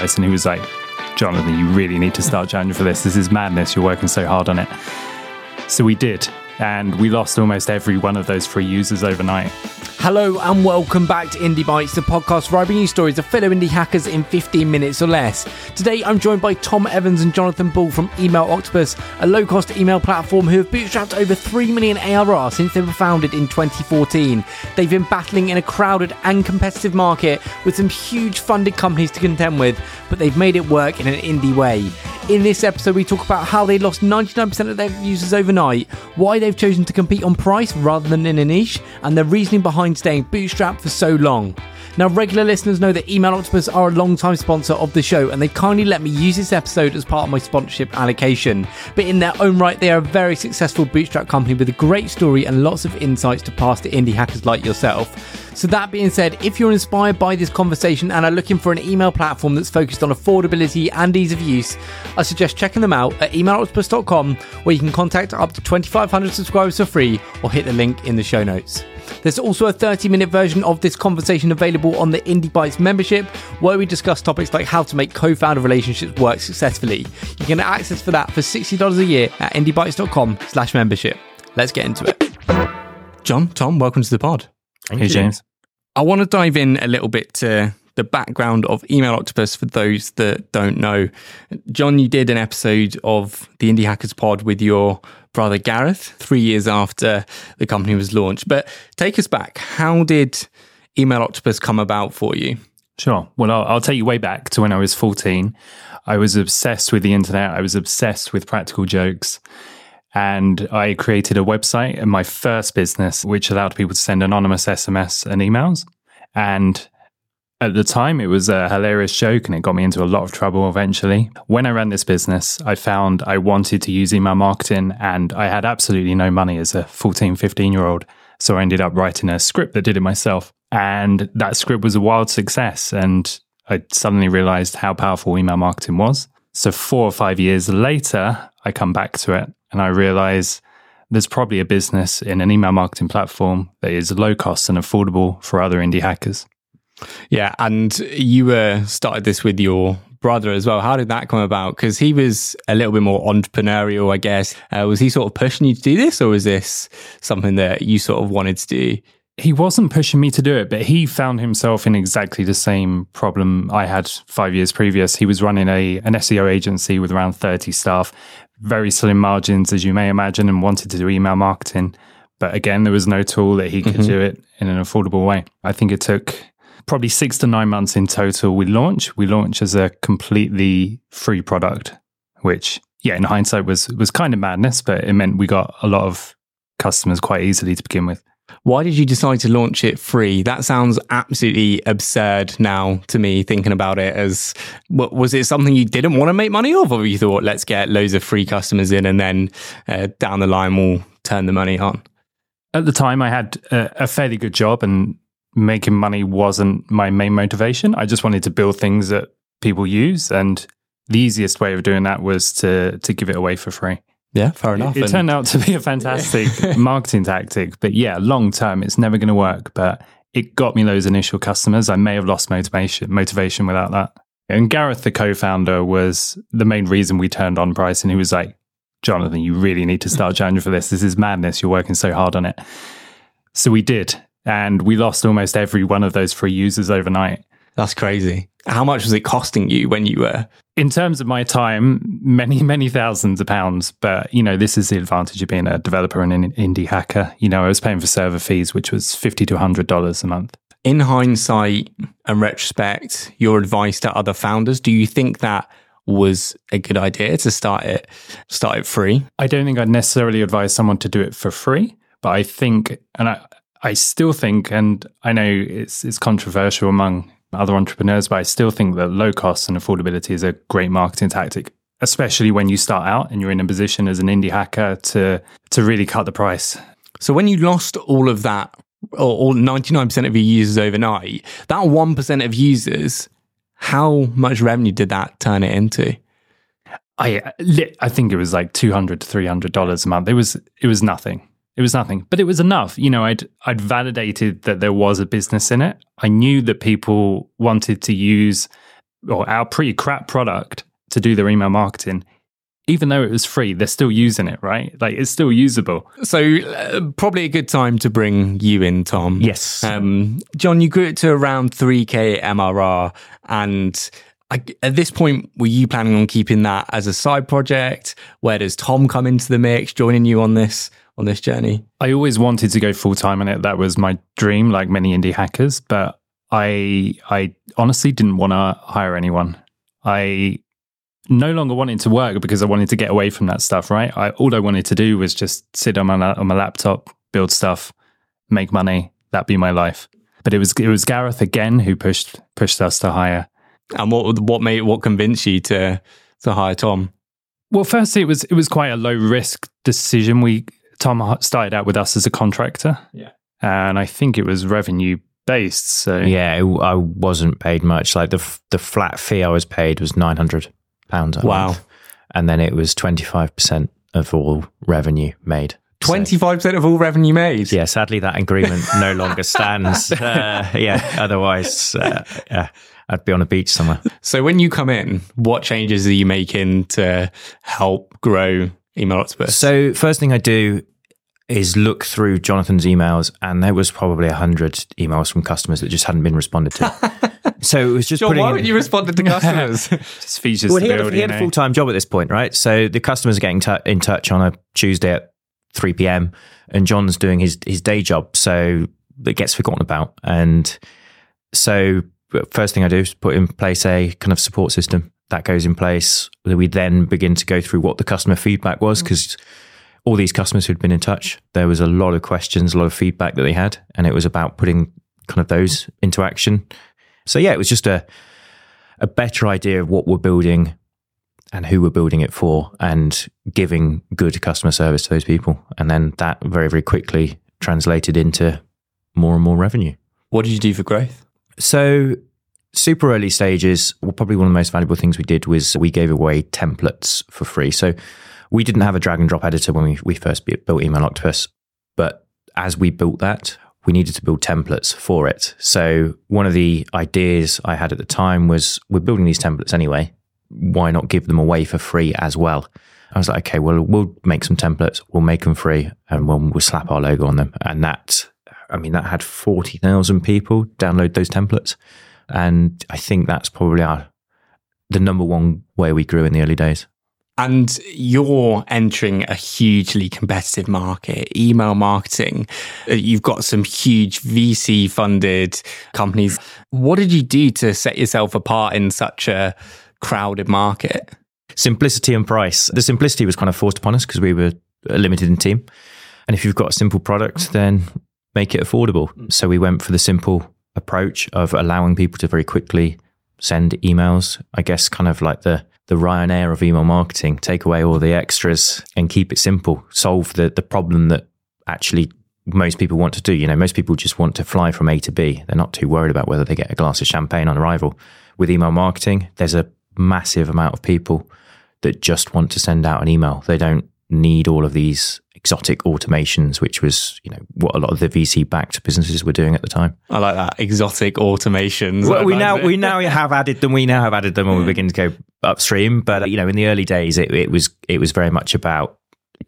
And he was like, Jonathan, you really need to start charging for this. This is madness. You're working so hard on it. So we did. And we lost almost every one of those free users overnight. Hello and welcome back to Indie Bites, the podcast where I bring you stories of fellow indie hackers in 15 minutes or less. Today I'm joined by Tom Evans and Jonathan Bull from Email Octopus, a low cost email platform who have bootstrapped over 3 million ARR since they were founded in 2014. They've been battling in a crowded and competitive market with some huge funded companies to contend with, but they've made it work in an indie way. In this episode, we talk about how they lost 99% of their users overnight, why they've chosen to compete on price rather than in a niche, and the reasoning behind staying bootstrapped for so long. Now, regular listeners know that Email Octopus are a long-time sponsor of the show, and they kindly let me use this episode as part of my sponsorship allocation. But in their own right, they are a very successful bootstrap company with a great story and lots of insights to pass to indie hackers like yourself. So, that being said, if you're inspired by this conversation and are looking for an email platform that's focused on affordability and ease of use, I suggest checking them out at emailoctopus.com, where you can contact up to 2,500 subscribers for free or hit the link in the show notes. There's also a 30 minute version of this conversation available on the Indie Bites membership, where we discuss topics like how to make co founder relationships work successfully. You can access for that for $60 a year at indiebites.com slash membership. Let's get into it. John, Tom, welcome to the pod. Thank hey, you. James. I want to dive in a little bit to the background of Email Octopus for those that don't know. John, you did an episode of the Indie Hackers Pod with your brother Gareth three years after the company was launched. But take us back. How did Email Octopus come about for you? Sure. Well, I'll, I'll take you way back to when I was 14. I was obsessed with the internet. I was obsessed with practical jokes. And I created a website and my first business, which allowed people to send anonymous SMS and emails. And at the time, it was a hilarious joke and it got me into a lot of trouble eventually. When I ran this business, I found I wanted to use email marketing and I had absolutely no money as a 14, 15 year old. So I ended up writing a script that did it myself. And that script was a wild success. And I suddenly realized how powerful email marketing was. So four or five years later, I come back to it and I realize there's probably a business in an email marketing platform that is low cost and affordable for other indie hackers. Yeah, and you uh, started this with your brother as well. How did that come about? Because he was a little bit more entrepreneurial, I guess. Uh, was he sort of pushing you to do this, or was this something that you sort of wanted to do? He wasn't pushing me to do it, but he found himself in exactly the same problem I had five years previous. He was running a an SEO agency with around 30 staff, very slim margins, as you may imagine, and wanted to do email marketing. But again, there was no tool that he could mm-hmm. do it in an affordable way. I think it took probably six to nine months in total we launch. We launch as a completely free product, which, yeah, in hindsight was was kind of madness, but it meant we got a lot of customers quite easily to begin with. Why did you decide to launch it free? That sounds absolutely absurd now to me, thinking about it. As was it something you didn't want to make money off, or you thought, let's get loads of free customers in, and then uh, down the line we'll turn the money on? At the time, I had a, a fairly good job, and making money wasn't my main motivation. I just wanted to build things that people use, and the easiest way of doing that was to to give it away for free. Yeah, fair enough. It, it turned out to be a fantastic marketing tactic, but yeah, long term, it's never going to work. But it got me those initial customers. I may have lost motivation motivation without that. And Gareth, the co-founder, was the main reason we turned on price. And he was like, "Jonathan, you really need to start charging for this. This is madness. You're working so hard on it." So we did, and we lost almost every one of those free users overnight. That's crazy. How much was it costing you when you were? In terms of my time, many, many thousands of pounds. But, you know, this is the advantage of being a developer and an indie hacker. You know, I was paying for server fees, which was 50 to $100 a month. In hindsight and retrospect, your advice to other founders, do you think that was a good idea to start it start it free? I don't think I'd necessarily advise someone to do it for free, but I think and I I still think, and I know it's it's controversial among other entrepreneurs, but I still think that low cost and affordability is a great marketing tactic, especially when you start out and you're in a position as an indie hacker to to really cut the price. So when you lost all of that, or all ninety nine percent of your users overnight, that one percent of users, how much revenue did that turn it into? I I think it was like two hundred to three hundred dollars a month. It was it was nothing. It was nothing, but it was enough. You know, I'd I'd validated that there was a business in it. I knew that people wanted to use or our pretty crap product to do their email marketing, even though it was free, they're still using it, right? Like it's still usable. So uh, probably a good time to bring you in, Tom. Yes. Um, John, you grew it to around 3k MRR, and I, at this point, were you planning on keeping that as a side project? Where does Tom come into the mix, joining you on this on this journey? I always wanted to go full time on it. That was my dream, like many indie hackers. But I, I honestly didn't want to hire anyone. I no longer wanted to work because I wanted to get away from that stuff. Right? I, all I wanted to do was just sit on my on my laptop, build stuff, make money. That'd be my life. But it was it was Gareth again who pushed pushed us to hire. And what what made what convinced you to to hire Tom? Well, firstly, it was it was quite a low risk decision. We Tom started out with us as a contractor, yeah, and I think it was revenue based. So yeah, it, I wasn't paid much. Like the the flat fee I was paid was nine hundred pounds. Wow, month. and then it was twenty five percent of all revenue made. Twenty five percent of all revenue made. Yeah, sadly that agreement no longer stands. Uh, yeah, otherwise, uh, yeah, I'd be on a beach somewhere. So when you come in, what changes are you making to help grow Email Octopus? So first thing I do is look through Jonathan's emails, and there was probably a hundred emails from customers that just hadn't been responded to. so it was just John, putting. Why would you responded to customers? just features. Well, he had, he had a eh? full time job at this point, right? So the customers are getting t- in touch on a Tuesday at three p.m. and John's doing his his day job, so it gets forgotten about. And so first thing I do is put in place a kind of support system that goes in place. We then begin to go through what the customer feedback was because. Mm-hmm all these customers who'd been in touch, there was a lot of questions, a lot of feedback that they had, and it was about putting kind of those into action. So yeah, it was just a a better idea of what we're building and who we're building it for, and giving good customer service to those people, and then that very very quickly translated into more and more revenue. What did you do for growth? So super early stages, well, probably one of the most valuable things we did was we gave away templates for free. So we didn't have a drag and drop editor when we, we first built Email Octopus, but as we built that, we needed to build templates for it. So one of the ideas I had at the time was we're building these templates anyway. Why not give them away for free as well? I was like, okay, well, we'll make some templates, we'll make them free, and we'll, we'll slap our logo on them. And that, I mean, that had 40,000 people download those templates. And I think that's probably our, the number one way we grew in the early days. And you're entering a hugely competitive market, email marketing. Uh, you've got some huge VC funded companies. What did you do to set yourself apart in such a crowded market? Simplicity and price. The simplicity was kind of forced upon us because we were limited in team. And if you've got a simple product, then make it affordable. So we went for the simple approach of allowing people to very quickly send emails. I guess kind of like the the Ryanair of email marketing, take away all the extras and keep it simple, solve the, the problem that actually most people want to do. You know, most people just want to fly from A to B. They're not too worried about whether they get a glass of champagne on arrival. With email marketing, there's a massive amount of people that just want to send out an email. They don't need all of these exotic automations, which was you know what a lot of the VC backed businesses were doing at the time. I like that exotic automations. Well, we now we now have added them. We now have added them, and we begin to go upstream. But you know, in the early days, it, it was it was very much about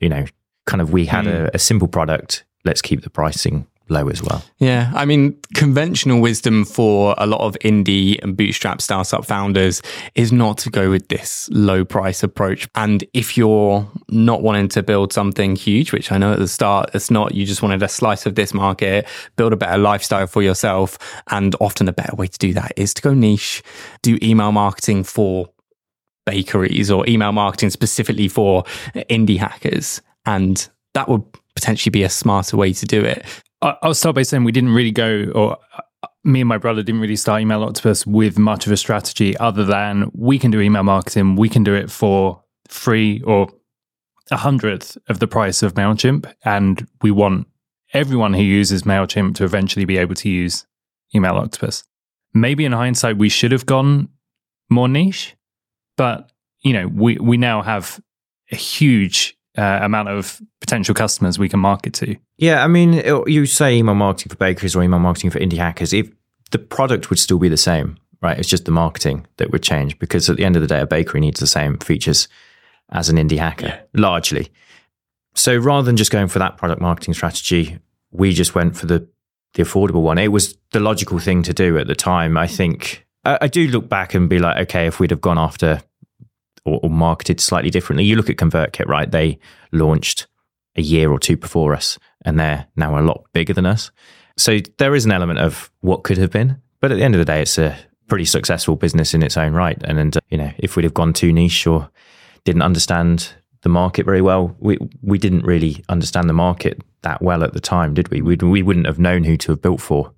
you know kind of we had mm. a, a simple product. Let's keep the pricing low as well. Yeah. I mean, conventional wisdom for a lot of indie and bootstrap startup founders is not to go with this low price approach. And if you're not wanting to build something huge, which I know at the start it's not, you just wanted a slice of this market, build a better lifestyle for yourself. And often a better way to do that is to go niche, do email marketing for bakeries or email marketing specifically for indie hackers. And that would potentially be a smarter way to do it. I'll start by saying we didn't really go, or uh, me and my brother didn't really start Email Octopus with much of a strategy other than we can do email marketing, we can do it for free or a hundredth of the price of MailChimp. And we want everyone who uses MailChimp to eventually be able to use Email Octopus. Maybe in hindsight, we should have gone more niche, but you know, we, we now have a huge uh, amount of potential customers we can market to. Yeah, I mean, it, you say email marketing for bakeries or email marketing for indie hackers. If the product would still be the same, right? It's just the marketing that would change because at the end of the day, a bakery needs the same features as an indie hacker, yeah. largely. So rather than just going for that product marketing strategy, we just went for the the affordable one. It was the logical thing to do at the time. I think I, I do look back and be like, okay, if we'd have gone after or, or marketed slightly differently, you look at ConvertKit, right? They launched a year or two before us, and they're now a lot bigger than us. So there is an element of what could have been, but at the end of the day, it's a pretty successful business in its own right. And, and you know, if we'd have gone too niche or didn't understand the market very well, we we didn't really understand the market that well at the time, did we? We'd, we wouldn't have known who to have built for.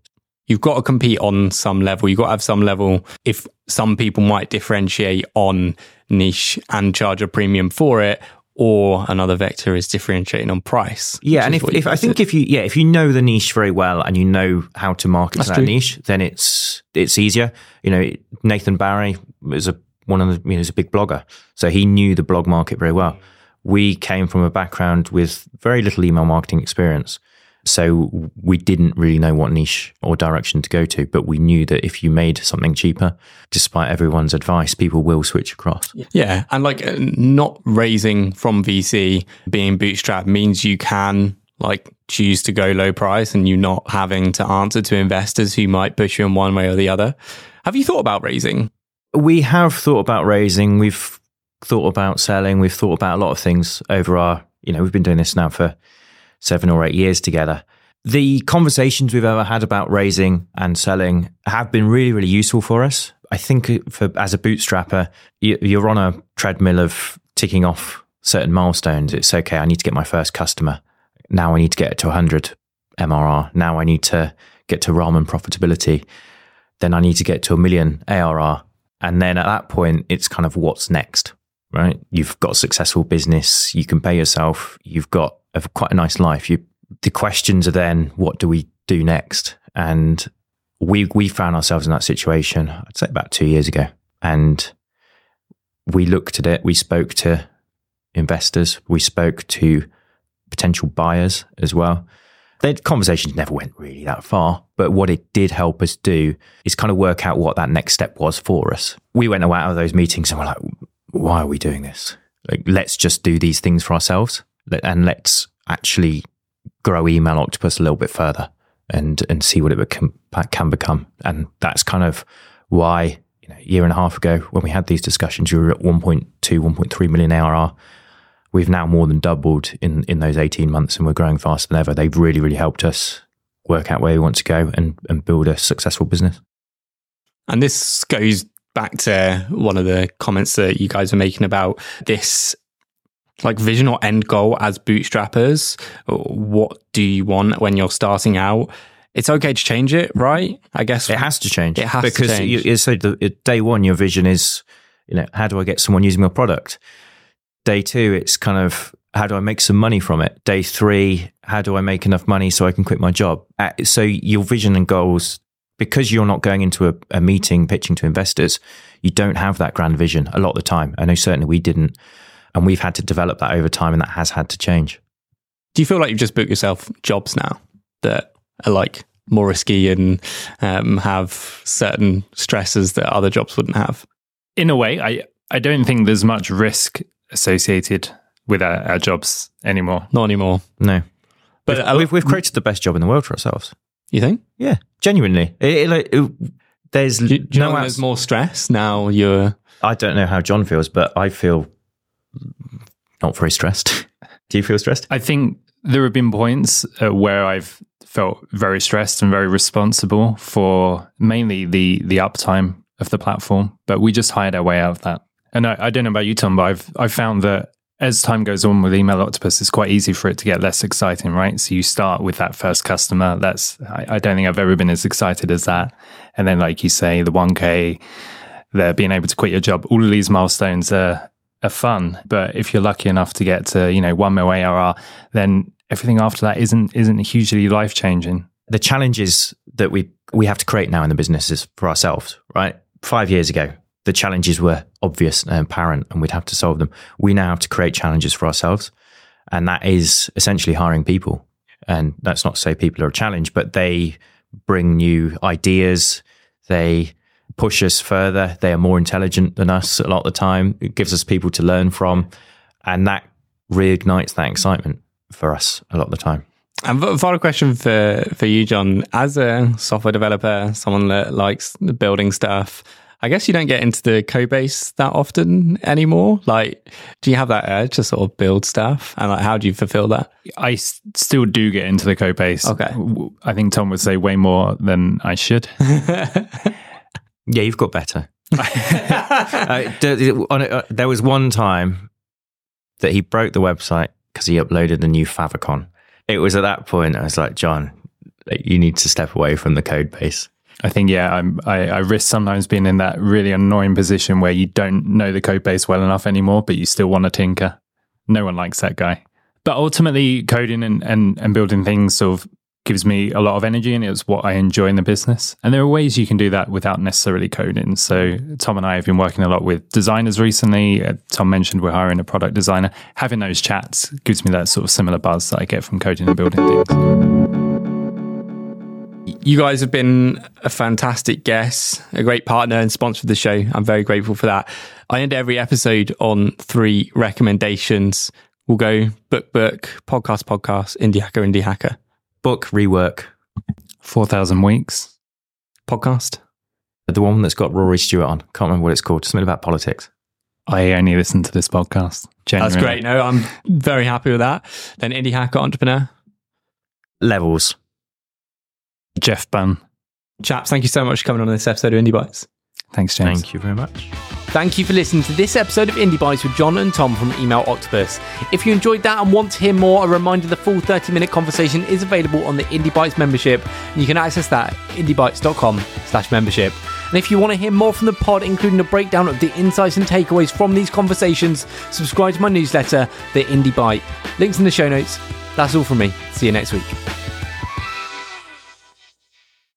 You've got to compete on some level. You've got to have some level. If some people might differentiate on niche and charge a premium for it, or another vector is differentiating on price. Yeah, and if, if I think if you yeah if you know the niche very well and you know how to market That's to that true. niche, then it's it's easier. You know, Nathan Barry is a one of the you know is a big blogger, so he knew the blog market very well. We came from a background with very little email marketing experience. So we didn't really know what niche or direction to go to, but we knew that if you made something cheaper, despite everyone's advice, people will switch across. Yeah. And like uh, not raising from VC, being bootstrapped means you can like choose to go low price and you not having to answer to investors who might push you in one way or the other. Have you thought about raising? We have thought about raising. We've thought about selling. We've thought about a lot of things over our, you know, we've been doing this now for seven or eight years together. The conversations we've ever had about raising and selling have been really, really useful for us. I think for as a bootstrapper, you're on a treadmill of ticking off certain milestones. It's okay. I need to get my first customer. Now I need to get to 100 MRR. Now I need to get to ramen profitability. Then I need to get to a million ARR. And then at that point, it's kind of what's next, right? You've got a successful business. You can pay yourself. You've got of quite a nice life. You, the questions are then, what do we do next? And we we found ourselves in that situation. I'd say about two years ago, and we looked at it. We spoke to investors. We spoke to potential buyers as well. The conversations never went really that far, but what it did help us do is kind of work out what that next step was for us. We went out of those meetings and we're like, why are we doing this? Like, let's just do these things for ourselves and let's actually grow email octopus a little bit further and and see what it can, can become. And that's kind of why you know, a year and a half ago when we had these discussions we were at 1.2 1.3 million ARR we've now more than doubled in in those 18 months and we're growing faster than ever. They've really really helped us work out where we want to go and and build a successful business. And this goes back to one of the comments that you guys were making about this like vision or end goal as bootstrappers? What do you want when you're starting out? It's okay to change it, right? I guess it has to change. It has because to change. You, so the, day one, your vision is, you know, how do I get someone using my product? Day two, it's kind of how do I make some money from it? Day three, how do I make enough money so I can quit my job? Uh, so your vision and goals, because you're not going into a, a meeting pitching to investors, you don't have that grand vision a lot of the time. I know certainly we didn't. And we've had to develop that over time and that has had to change. Do you feel like you've just booked yourself jobs now that are like more risky and um, have certain stresses that other jobs wouldn't have? In a way, I, I don't think there's much risk associated with our, our jobs anymore. Not anymore. No. But we've, uh, we've, we've, created the best job in the world for ourselves. You think? Yeah, genuinely. It, it, it, there's do, do no there's more stress now. You're. I don't know how John feels, but I feel not very stressed. Do you feel stressed? I think there have been points uh, where I've felt very stressed and very responsible for mainly the the uptime of the platform, but we just hired our way out of that. And I, I don't know about you, Tom, but I've I've found that as time goes on with Email Octopus, it's quite easy for it to get less exciting, right? So you start with that first customer. That's I, I don't think I've ever been as excited as that. And then, like you say, the one k, the being able to quit your job, all of these milestones are are fun. But if you're lucky enough to get to, you know, one mil ARR, then everything after that isn't isn't hugely life changing. The challenges that we we have to create now in the businesses for ourselves, right? Five years ago, the challenges were obvious and apparent, and we'd have to solve them. We now have to create challenges for ourselves, and that is essentially hiring people. And that's not to say people are a challenge, but they bring new ideas. They push us further. They are more intelligent than us a lot of the time. It gives us people to learn from, and that reignites that excitement for us a lot of the time. And final question for for you, John. As a software developer, someone that likes building stuff, I guess you don't get into the code base that often anymore. Like, do you have that urge to sort of build stuff? And like, how do you fulfill that? I s- still do get into the code base. Okay. W- I think Tom would say way more than I should. Yeah, you've got better. uh, d- d- on it, uh, there was one time that he broke the website because he uploaded a new favicon. It was at that point I was like, John, you need to step away from the code base. I think, yeah, I'm, I, I risk sometimes being in that really annoying position where you don't know the code base well enough anymore, but you still want to tinker. No one likes that guy. But ultimately, coding and, and, and building things sort of gives me a lot of energy and it's what I enjoy in the business. And there are ways you can do that without necessarily coding. So, Tom and I have been working a lot with designers recently. Uh, Tom mentioned we're hiring a product designer. Having those chats gives me that sort of similar buzz that I get from coding and building things. You guys have been a fantastic guest, a great partner and sponsor of the show. I'm very grateful for that. I end every episode on three recommendations. We'll go book, book, podcast, podcast, indie hacker, indie hacker, Book, rework, 4,000 weeks. podcast. the one that's got Rory Stewart on. Can't remember what it's called. Something about politics. I only listen to this podcast. That's great. No, I'm very happy with that. Then indie hacker, entrepreneur. Levels. Jeff Bunn. Chaps, thank you so much for coming on this episode of Indie Bites. Thanks, James. Thank you very much. Thank you for listening to this episode of Indie Bites with John and Tom from Email Octopus. If you enjoyed that and want to hear more, a reminder the full 30 minute conversation is available on the Indie Bites membership, and you can access that at indiebites.com slash membership. And if you want to hear more from the pod, including a breakdown of the insights and takeaways from these conversations, subscribe to my newsletter, The Indie Bite. Links in the show notes. That's all from me. See you next week.